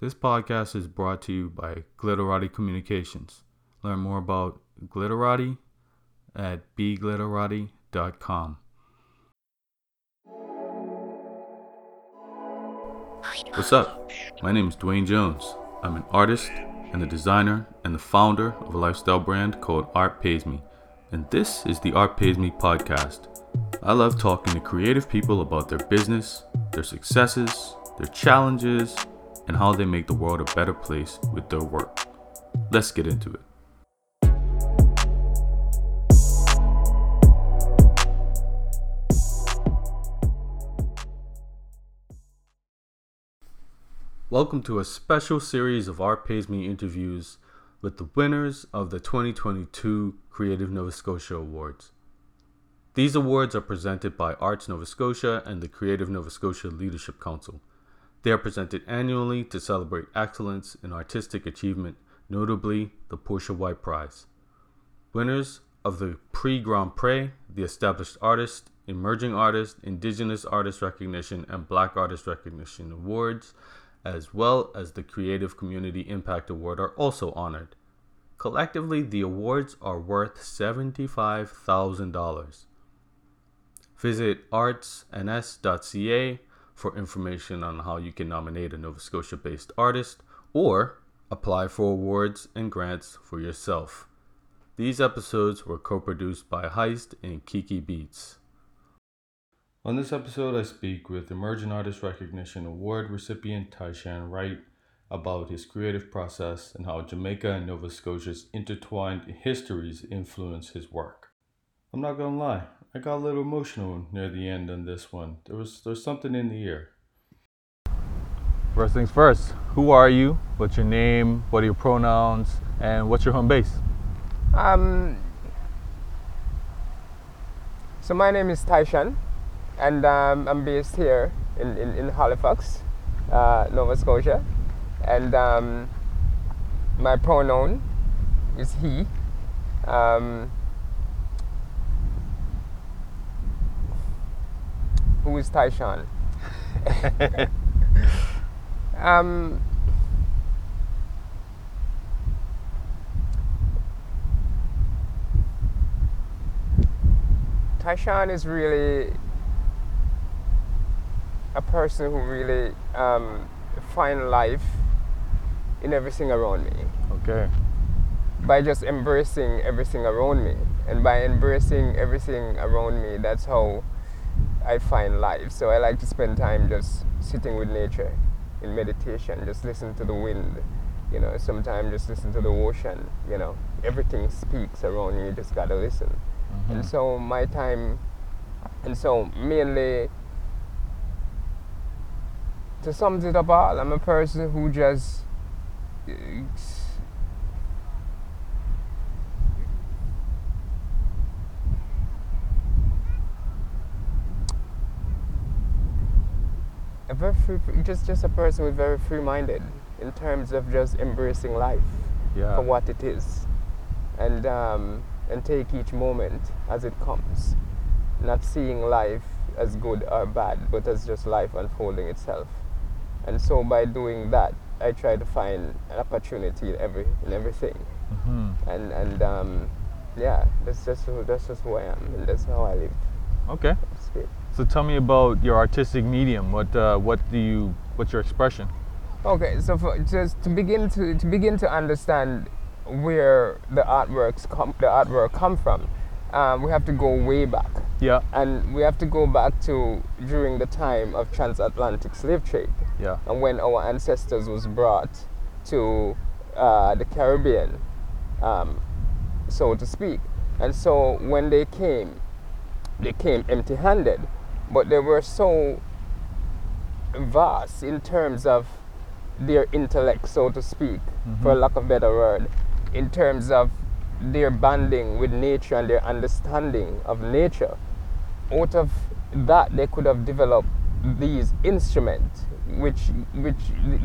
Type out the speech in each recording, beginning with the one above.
This podcast is brought to you by Glitterati Communications. Learn more about Glitterati at bglitterati.com. What's up? My name is Dwayne Jones. I'm an artist and a designer and the founder of a lifestyle brand called Art Pays Me. And this is the Art Pays Me podcast. I love talking to creative people about their business, their successes, their challenges, and how they make the world a better place with their work. Let's get into it. Welcome to a special series of Pays Me interviews with the winners of the 2022 Creative Nova Scotia Awards. These awards are presented by Arts Nova Scotia and the Creative Nova Scotia Leadership Council. They are presented annually to celebrate excellence in artistic achievement, notably the Portia White Prize. Winners of the Prix Grand Pré, the Established Artist, Emerging Artist, Indigenous Artist Recognition, and Black Artist Recognition Awards, as well as the Creative Community Impact Award, are also honored. Collectively, the awards are worth $75,000. Visit artsns.ca for information on how you can nominate a Nova Scotia based artist or apply for awards and grants for yourself. These episodes were co produced by Heist and Kiki Beats. On this episode, I speak with Emerging Artist Recognition Award recipient Tyshan Wright about his creative process and how Jamaica and Nova Scotia's intertwined histories influence his work. I'm not gonna lie, I got a little emotional near the end on this one. There was there's something in the air. First things first, who are you? What's your name? What are your pronouns? And what's your home base? Um, so my name is Tyshan, and um, I'm based here in, in, in Halifax, uh, Nova Scotia. And um, my pronoun is he. Um, who is Tyshan? um, is really a person who really um, find life in everything around me. Okay. By just embracing everything around me, and by embracing everything around me, that's how I find life. So I like to spend time just sitting with nature in meditation, just listen to the wind. You know, sometimes just listen to the ocean. You know, everything speaks around you. You just gotta listen. Mm-hmm. And so my time, and so mainly to sum it up all, I'm a person who just a very free, just just a person who's very free-minded in terms of just embracing life Yeah. for what it is, and um, and take each moment as it comes, not seeing life as good or bad, but as just life unfolding itself. And so by doing that, I try to find an opportunity in every in everything, hmm and and um, yeah, that's just who, that's just who I am, and that's how I live. Okay. So to speak. So tell me about your artistic medium. What uh, what do you what's your expression? Okay, so for, just to begin to to begin to understand where the artworks come the artwork come from, um, we have to go way back, Yeah. and we have to go back to during the time of transatlantic slave trade, Yeah. and when our ancestors was brought to uh, the Caribbean, um, so to speak, and so when they came, they came empty-handed, but they were so vast in terms of their intellect, so to speak, for mm-hmm. lack of a better word, in terms of their bonding with nature and their understanding of nature. Out of that, they could have developed these instruments, which, which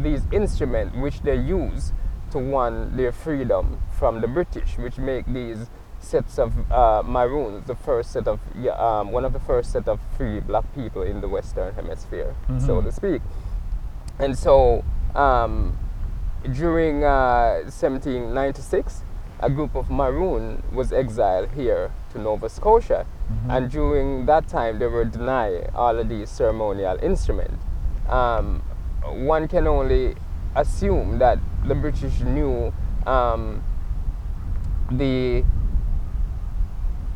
these instruments which they use to won their freedom from the British, which make these sets of uh, maroons the first set of um, one of the first set of free black people in the Western Hemisphere, so Mhm. to speak. And so um, during uh, 1796, a group of Maroon was exiled here to Nova Scotia. Mm-hmm. And during that time, they were denied all of these ceremonial instruments. Um, one can only assume that the British knew um, the,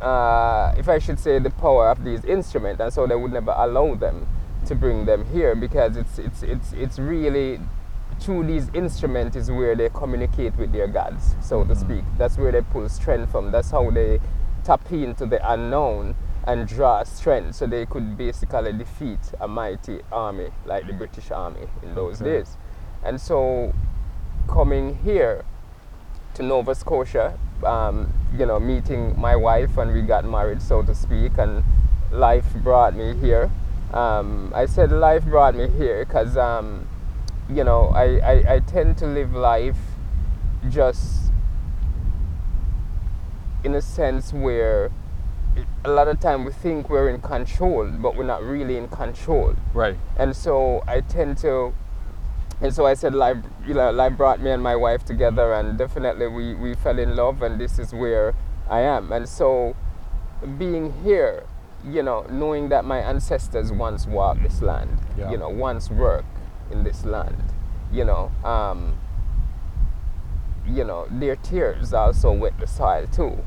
uh, if I should say, the power of these instruments, and so they would never allow them to bring them here because it's it's it's it's really through these instruments is where they communicate with their gods, so to speak. That's where they pull strength from. That's how they tap into the unknown and draw strength, so they could basically defeat a mighty army like the British Army in those Okay. days. And so, coming here to Nova Scotia, um, you know, meeting my wife and we got married, so to speak, and life brought me here. Um, I said life brought me here because, um, you know, I, I, I tend to live life just in a sense where a lot of time we think we're in control, but we're not really in control Right. and so I tend to, and so I said life, you know, life brought me and my wife together, and definitely we we fell in love, and this is where I am, and so being here, you know, knowing that my ancestors once walked this land, Yeah. you know, once worked in this land, you know, um, you know, their tears also wet the soil too.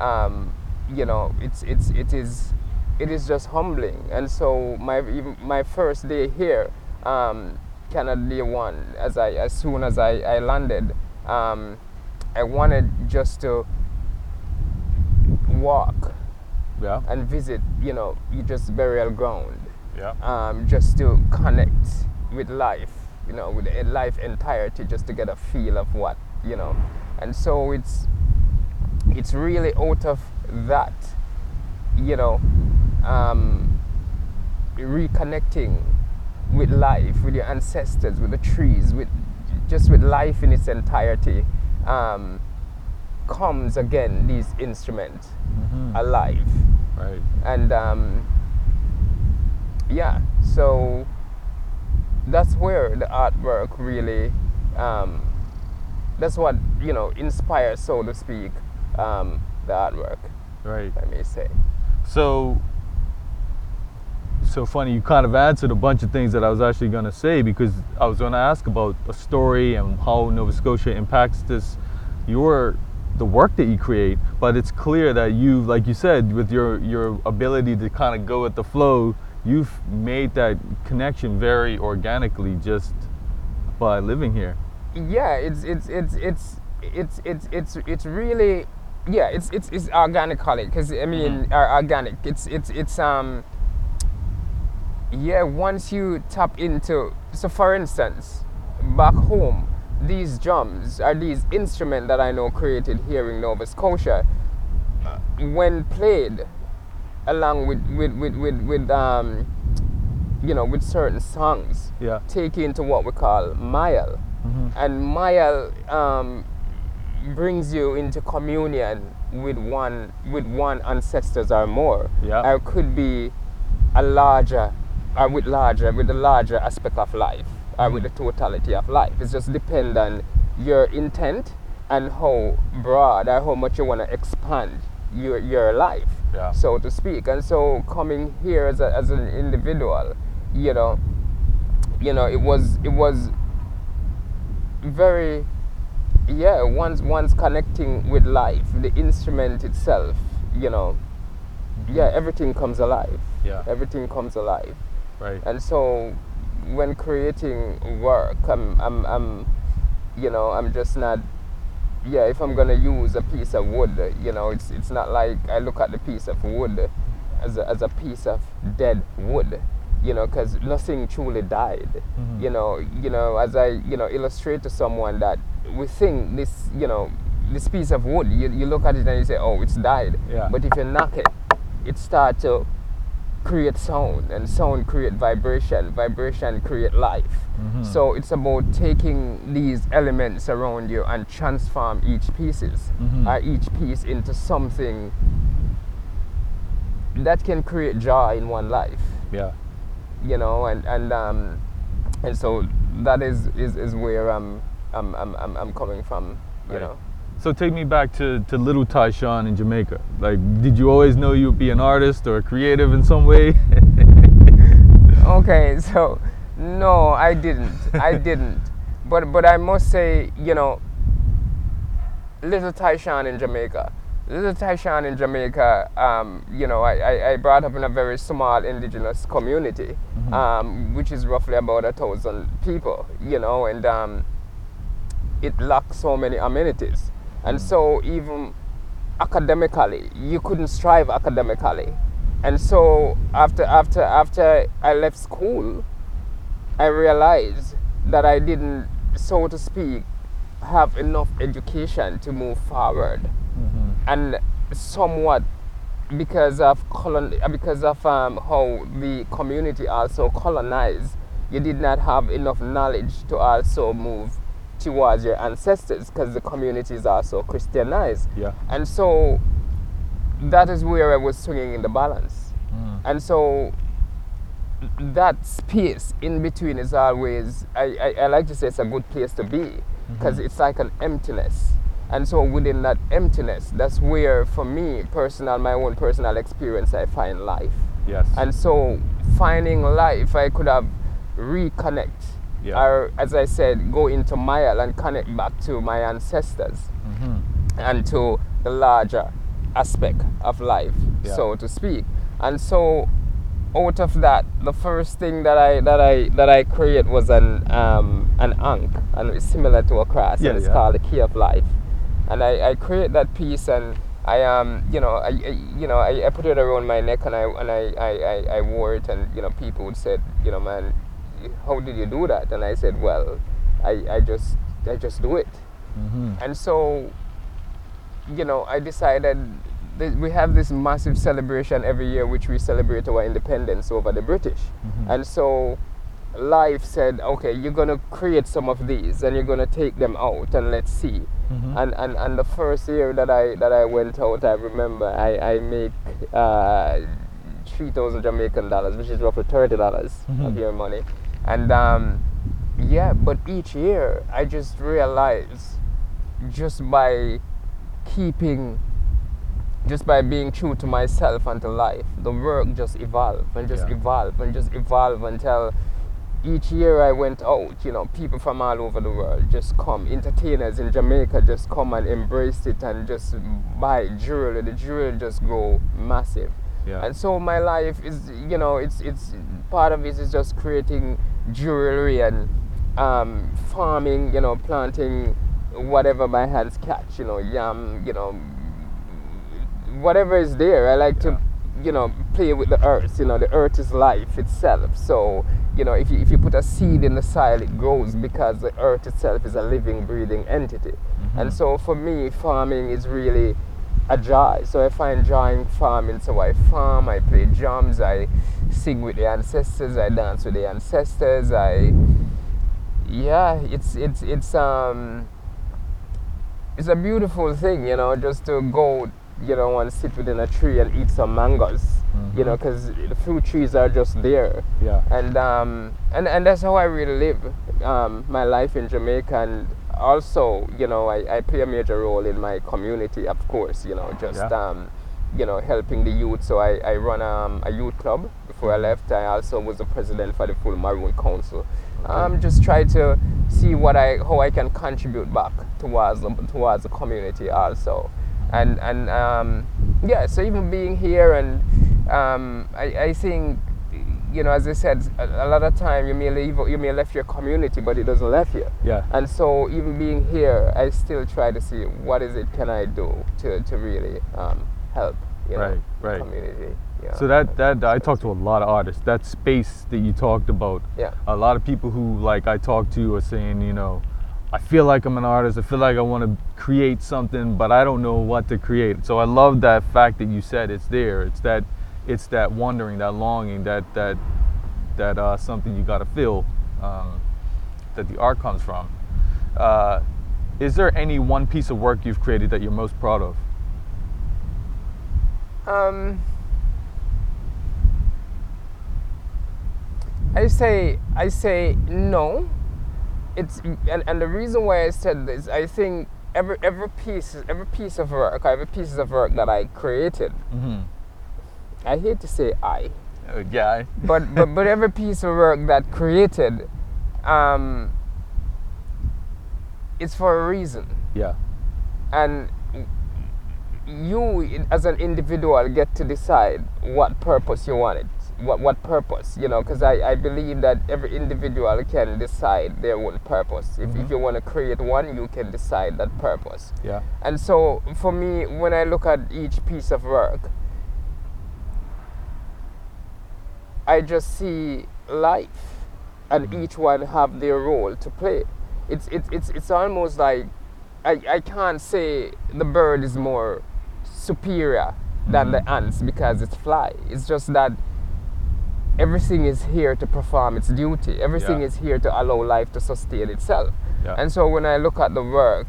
Um, you know, it's it's it is it is just humbling. And so my my first day here, um, Canada Day one, as I as soon as I, I landed, um, I wanted just to walk Yeah. and visit, you know, you just burial ground Yeah. um, just to connect with life, you know, with life entirety, just to get a feel of what, you know. And so it's it's really out of that, you know, um, reconnecting with life, with your ancestors, with the trees, with just with life in its entirety, um, comes again these instruments Mhm. alive Right. and um, yeah so that's where the artwork really um, that's what you know inspires so to speak um, the artwork Right. i may say So, so funny. You kind of answered a bunch of things that I was actually going to say because I was going to ask about a story and how Nova Scotia impacts this, your, the work that you create. But it's clear that you, like you said, with your your ability to kind of go with the flow, you've made that connection very organically just by living here. yeah it's it's it's it's it's it's it's, it's really yeah it's it's it's organically because i mean uh, organic it's it's it's um yeah once you tap into so for instance back home these drums are these instruments that i know created here in nova scotia uh, when played along with with with with, with um you know with certain songs Yeah. take into what we call myal Mhm. and myal um, brings you into communion with one with one ancestors or more Yeah. or could be a larger or with larger with the larger aspect of life or with the totality of life it's just depend on your intent and how broad or how much you want to expand your your life Yeah. so to speak and so coming here as, a, as an individual you know you know it was it was very yeah once once connecting with life the instrument itself you know yeah everything comes alive Yeah. everything comes alive Right. and so when creating work i'm i'm, I'm you know i'm just not yeah if i'm gonna use a piece of wood you know it's it's not like i look at the piece of wood as a, as a piece of dead wood you know because nothing truly died Mhm. you know you know as i you know illustrate to someone that we think this you know this piece of wood you, you look at it and you say oh it's died Yeah. but if you knock it it starts to create sound and sound create vibration vibration create life Mhm. so it's about taking these elements around you and transform each pieces Mhm. or each piece into something that can create joy in one life Yeah. you know and and um and so that is is, is where I'm, I'm, I'm, I'm coming from, you Right. know. So take me back to, to little Tyshan in Jamaica. Like, did you always know you'd be an artist or a creative in some way? Okay, so no, I didn't. I didn't. But but I must say, you know, little Tyshan in Jamaica. Little Tyshan in Jamaica, um, you know, I, I, I brought up in a very small indigenous community, um, which is roughly about a thousand people, you know, and um, it lacks so many amenities. And so even academically, you couldn't strive academically. And so after after after I left school, I realized that I didn't, so to speak, have enough education to move forward. And somewhat because of colon, because of um, how the community also colonized, you did not have enough knowledge to also move towards your ancestors because the community is also Christianized. yeah. And so that is where I was swinging in the balance. Mm. And so that space in between is always, I, I, I like to say it's a good place to be mm-hmm. because it's like an emptiness. And so within that emptiness, that's where, for me, personal, my own personal experience, I find life. Yes. And so finding life, I could have reconnect, Yeah. or as I said, go into Myal and connect back to my ancestors and to the larger aspect of life, Yeah. so to speak. And so out of that, the first thing that I that I that I create was an um, an ankh, and it's similar to a cross, Yeah, and it's called the key of life. And I, I create that piece, and I um you know I, I you know I, I put it around my neck, and I and I, I, I, wore it, and you know people would say you know man, how did you do that? And I said well, I, I just I just do it. Mm-hmm. And so you know, I decided we have this massive celebration every year, which we celebrate our independence over the British. Mm-hmm. And so life said, okay, you're going to create some of these and you're going to take them out and let's see. Mm-hmm. And, and, and the first year that I, that I went out, I remember I, I make uh, 3,000 Jamaican dollars, which is roughly $30 of your money. And um, yeah, but each year I just realized just by keeping just by being true to myself and to life the work just evolved and just Yeah. evolved and just evolved until each year I went out, you know, people from all over the world just come. Entertainers in Jamaica just come and embrace it and just buy jewelry. The jewelry just go massive. Yeah. And so my life is, you know, it's it's part of it is just creating jewelry and um, farming, you know, planting whatever my hands catch, you know, yam, you know, whatever is there. I like to, you know, play with the earth. You know, the earth is life itself. So, you know, if you, if you put a seed in the soil, it grows because the earth itself is a living, breathing entity. And so for me, farming is really a joy. So I find in farming. So I farm, I play drums, I sing with the ancestors, I dance with the ancestors, I yeah, it's it's it's um it's a beautiful thing, you know, just to go, you know, and sit within a tree and eat some mangoes, you know, because the fruit trees are just there. Yeah. And um and and that's how I really live um my life in Jamaica and also, you know, I, I play a major role in my community, of course, you know, just Yeah. um you know, helping the youth. So I, I run um, a youth club. Before I left, I also was the president for the full Maroon Council. Um, just try to see what I how I can contribute back towards the, towards the community also, and and um, yeah. So even being here and um, I, I think you know as I said a, a lot of time you may leave you may left your community but it doesn't left you. Yeah. And so even being here, I still try to see what is it can I do to, to really um, help you know, Right, the right. community. Yeah. So that that I talked to a lot of artists. That space that you talked about. Yeah. A lot of people who like I talk to are saying, you know, I feel like I'm an artist. I feel like I want to create something, but I don't know what to create. So I love that fact that you said it's there. It's that it's that wondering, that longing, that that that uh, something you got to feel um, that the art comes from. Uh, is there any one piece of work you've created that you're most proud of? Um, I say I say no, it's and, and the reason why I said this, I think every every piece every piece of work, every piece of work that I created, Mm-hmm. I hate to say I, yeah. But but, but every piece of work that created, um, it's for a reason, yeah. and you as an individual get to decide what purpose you want it what what purpose you know because I, I believe that every individual can decide their own purpose if, if you want to create one you can decide that purpose Yeah. and so for me when i look at each piece of work i just see life and mm-hmm. each one have their role to play it's it's it's, it's almost like I, I can't say the bird is more superior than the mm-hmm. ants because it's fly. It's just that everything is here to perform its duty. Everything Yeah. is here to allow life to sustain itself. Yeah. And so when I look at the work,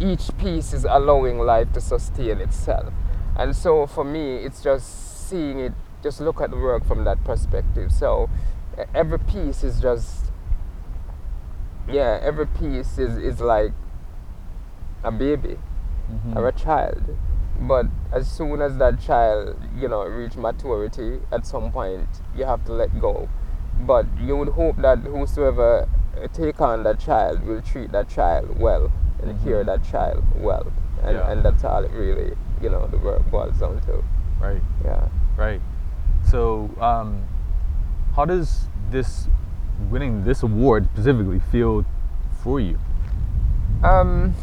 each piece is allowing life to sustain itself. And so for me, it's just seeing it, just look at the work from that perspective. So every piece is just, yeah, every piece is, is like a baby Mhm. or a child. But as soon as that child, you know, reach maturity, at some point you have to let go. But you would hope that whosoever take on that child will treat that child well and care that child well. And, Yeah. and that's all it really, you know, the work boils down to. Right. Yeah. Right. So, um, how does this winning this award specifically feel for you? Um,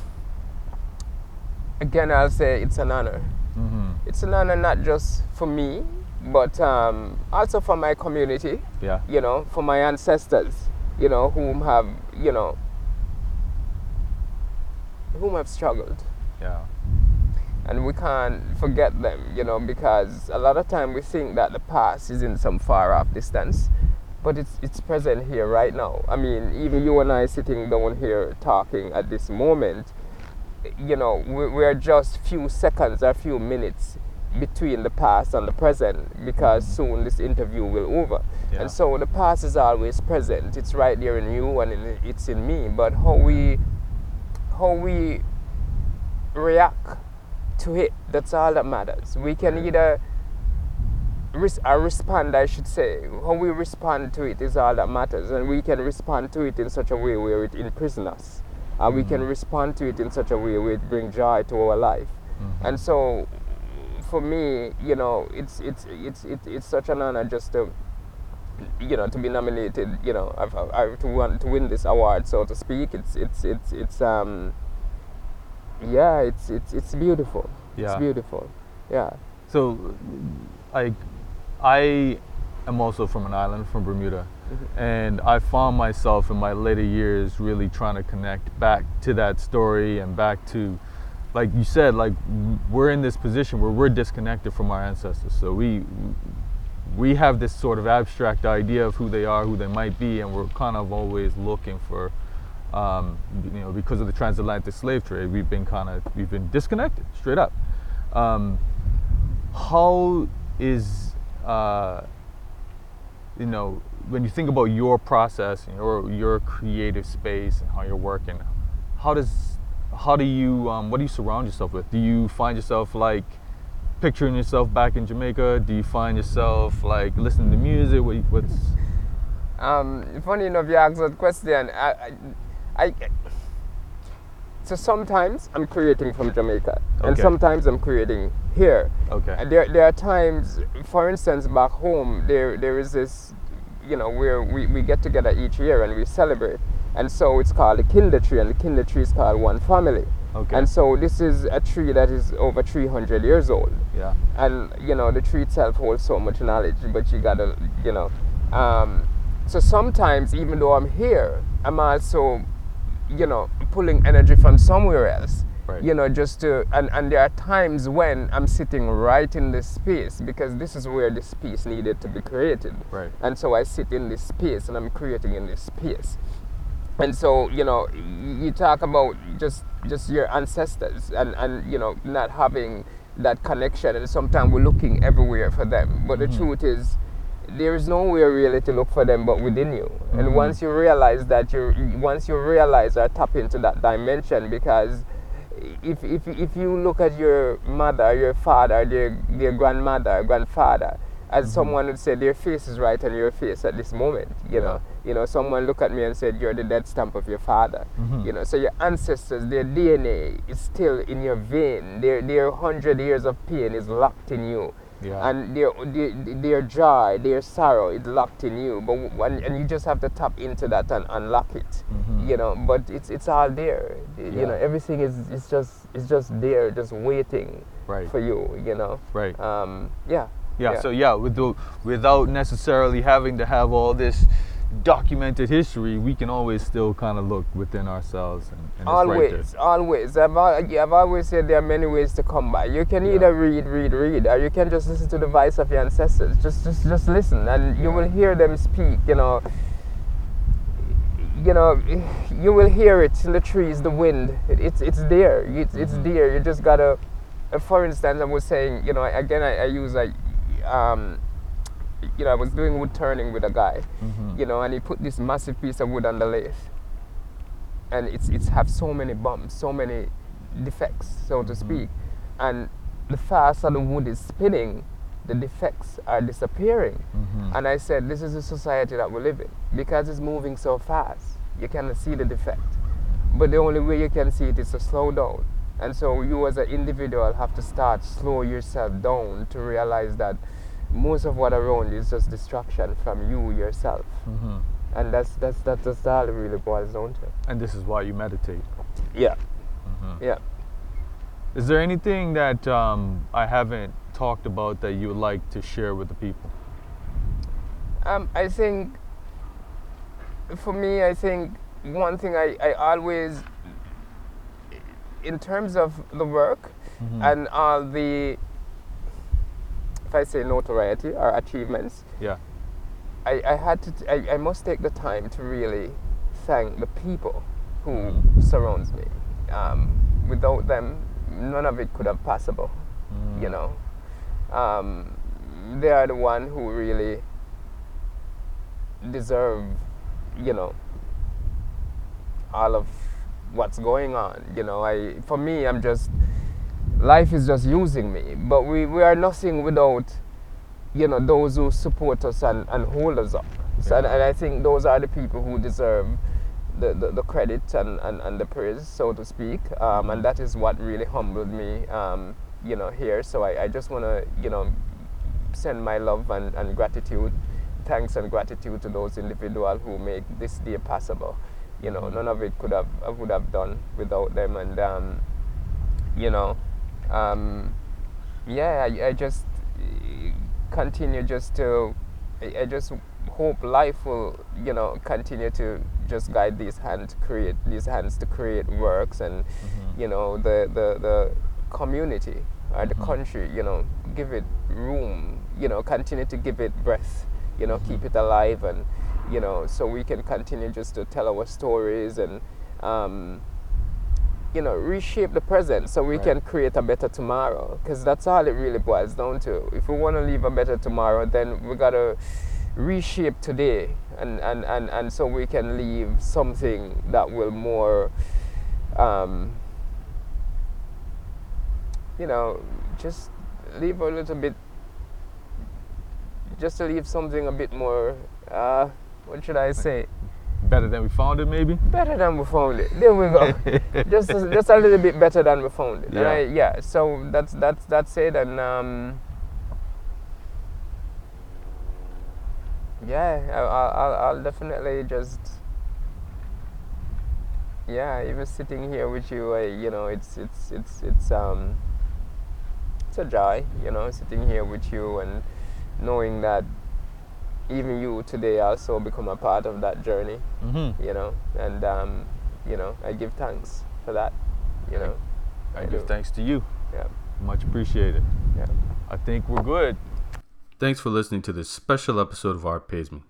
again, I'll say it's an honor. Mm-hmm. It's an honor not just for me, but um, also for my community. Yeah. you know, for my ancestors, you know, whom have, you know, whom have struggled. Yeah. And we can't forget them, you know, because a lot of time we think that the past is in some far off distance, but it's it's present here right now. I mean, even you and I sitting down here talking at this moment, you know, we, we are just few seconds or few minutes between the past and the present because soon this interview will over. Yeah. And so the past is always present. It's right there in you and in, it's in me. But how we how we react to it, that's all that matters. We can either res- uh, respond, I should say. How we respond to it is all that matters. And we can respond to it in such a way where it imprisons us. And we can respond to it in such a way where it brings joy to our life. And so, for me, you know, it's it's it's it's, it's such an honor just to, you know, to be nominated. You know, I've, I've, I've to want to win this award, so to speak. It's it's it's it's um. Yeah, it's it's it's beautiful. Yeah. It's beautiful. Yeah. So, like, I am also from an island, from Bermuda, mm-hmm. and I found myself in my later years really trying to connect back to that story and back to, like you said, like we're in this position where we're disconnected from our ancestors. So we we have this sort of abstract idea of who they are, who they might be, and we're kind of always looking for. Um, you know, because of the transatlantic slave trade, we've been kind of we've been disconnected straight up. Um, how is uh, you know when you think about your process and your your creative space and how you're working how does how do you um, what do you surround yourself with do you find yourself like picturing yourself back in Jamaica do you find yourself like listening to music what, what's Um, funny enough, you asked that question. I, I, I, so sometimes I'm creating from Jamaica, and sometimes I'm creating here. okay And there, there are times, for instance, back home, there, there is this, you know, where we, we get together each year and we celebrate. And so it's called the Kindah Tree, and the Kindah Tree is called One Family. okay And so this is a tree that is over 300 years old yeah and you know the tree itself holds so much knowledge but you gotta you know um, so sometimes even though i'm here i'm also you know pulling energy from somewhere else. Right. you know just to and, and there are times when i'm sitting right in this space because this is where this piece needed to be created. Right. and so i sit in this space and i'm creating in this space. And so you know you talk about just just your ancestors and and you know not having that connection. And sometimes we're looking everywhere for them. But the mm-hmm. truth is there is nowhere really to look for them but within you. And Mhm. once you realize that you once you realize or tap into that dimension because if, if, if you look at your mother, your father, their, their grandmother, grandfather, as someone would say, their face is right on your face at this moment. You know, you know, someone look at me and said, "You're the dead stamp of your father." Mhm. You know, so your ancestors, their DNA is still in your vein. Their their hundred years of pain is locked in you. Yeah. And their, their their joy, their sorrow is locked in you. But when, and you just have to tap into that and unlock it. Mhm. You know, but it's it's all there. You know, everything is is just is just there, just waiting Right. for you. You know. Right. Um. Yeah. Yeah, so yeah, with the, without necessarily having to have all this documented history, we can always still kind of look within ourselves and, and always, right always. I've, I've always said there are many ways to come by. You can Yeah. either read, read, read, or you can just listen to the voice of your ancestors. Just, just, just listen, and you will hear them speak. You know, you know, you will hear it in the trees, the wind. It, it's, it's there. It's, it's there. You just gotta. uh, For instance, I was saying, you know, again, I, I use like, um, you know, I was doing wood turning with a guy Mhm. you know, and he put this massive piece of wood on the lathe, and it's it's have so many bumps, so many defects, so to speak, and the faster the wood is spinning, the defects are disappearing. Mhm. And I said, this is the society that we live in because it's moving so fast. You cannot see the defect, but the only way you can see it is to slow down. And so you as an individual have to start slow yourself down to realize that most of what around is just distraction from you yourself. Mhm. And that's that's that's, that's all it really boils down to. And this is why you meditate. Yeah. Mhm. Yeah. Is there anything that um, I haven't talked about that you would like to share with the people? Um, I think for me, I think one thing I, I always, in terms of the work Mhm. and all the, if I say notoriety or achievements, Yeah. I, I had to, t- I, I must take the time to really thank the people who Mhm. surrounds me. Um, without them, none of it could have possible. You Mhm. know, um, they are the one who really deserve, you know, all of what's going on. You know, I for me, I'm just life is just using me, but we, we are nothing without, you know, those who support us and, and hold us up. So, and, and I think those are the people who deserve the, the, the credit and, and, and the praise, so to speak. Um, and that is what really humbled me, um, you know, here. So I, I just want to, you know, send my love and, and gratitude, thanks and gratitude to those individuals who make this day possible. You know, none of it could have I would have done without them. And um, you know, um, yeah, I, I just uh, continue just to, I, I just hope life will, you know, continue to just guide these hands to create these hands to create works and Mhm. you know the the the community or the Mhm. country, you know, give it room, you know, continue to give it breath, you know, keep it alive and you know, so we can continue just to tell our stories and um, you know, reshape the present so we Right. can create a better tomorrow. Because that's all it really boils down to. If we want to leave a better tomorrow, then we got to reshape today and, and, and, and so we can leave something that will more, um, you know, just leave a little bit, just to leave something a bit more, uh, what should I say? Better than we found it, maybe? better than we found it. There we go. just just a little bit better than we found it. And Yeah. I- yeah. So that's that's that's it. And um, yeah, I- I'll, I'll I'll definitely just yeah. Even sitting here with you, I, you know, it's it's it's it's um, it's a joy. You know, sitting here with you and knowing that even you today also become a part of that journey Mm-hmm. you know, and um, you know, I give thanks for that, you know. I, I give do. thanks to you. Yeah, Much appreciated. yeah. I think we're good. Thanks for listening to this special episode of Art Pays Me.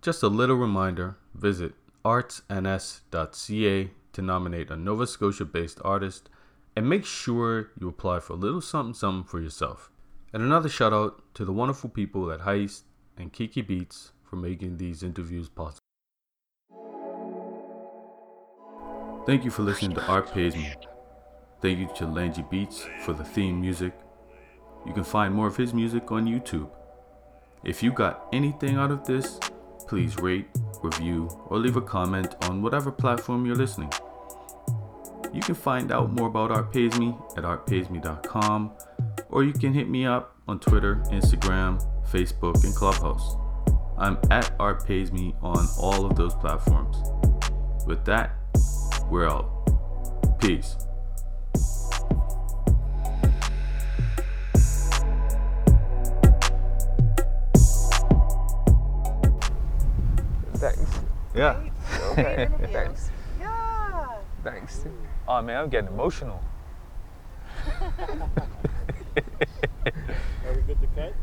Just a little reminder visit artsns.ca to nominate a Nova Scotia based artist and make sure you apply for a little something something for yourself. And another shout out to the wonderful people at Heist and Kiki Beats for making these interviews possible. Thank you for listening to Art Pays Me. Thank you to Langy Beats for the theme music. You can find more of his music on YouTube. If you got anything out of this, please rate, review, or leave a comment on whatever platform you're listening. You can find out more about Art Pays Me at artpaysme.com, or you can hit me up on Twitter, Instagram, Facebook, and Clubhouse. I'm at Art Pays Me on all of those platforms. With that, we're out. Peace. Thanks. Yeah. Okay. Thanks. Yeah. Thanks. Oh man, I'm getting emotional. Are we good to cut?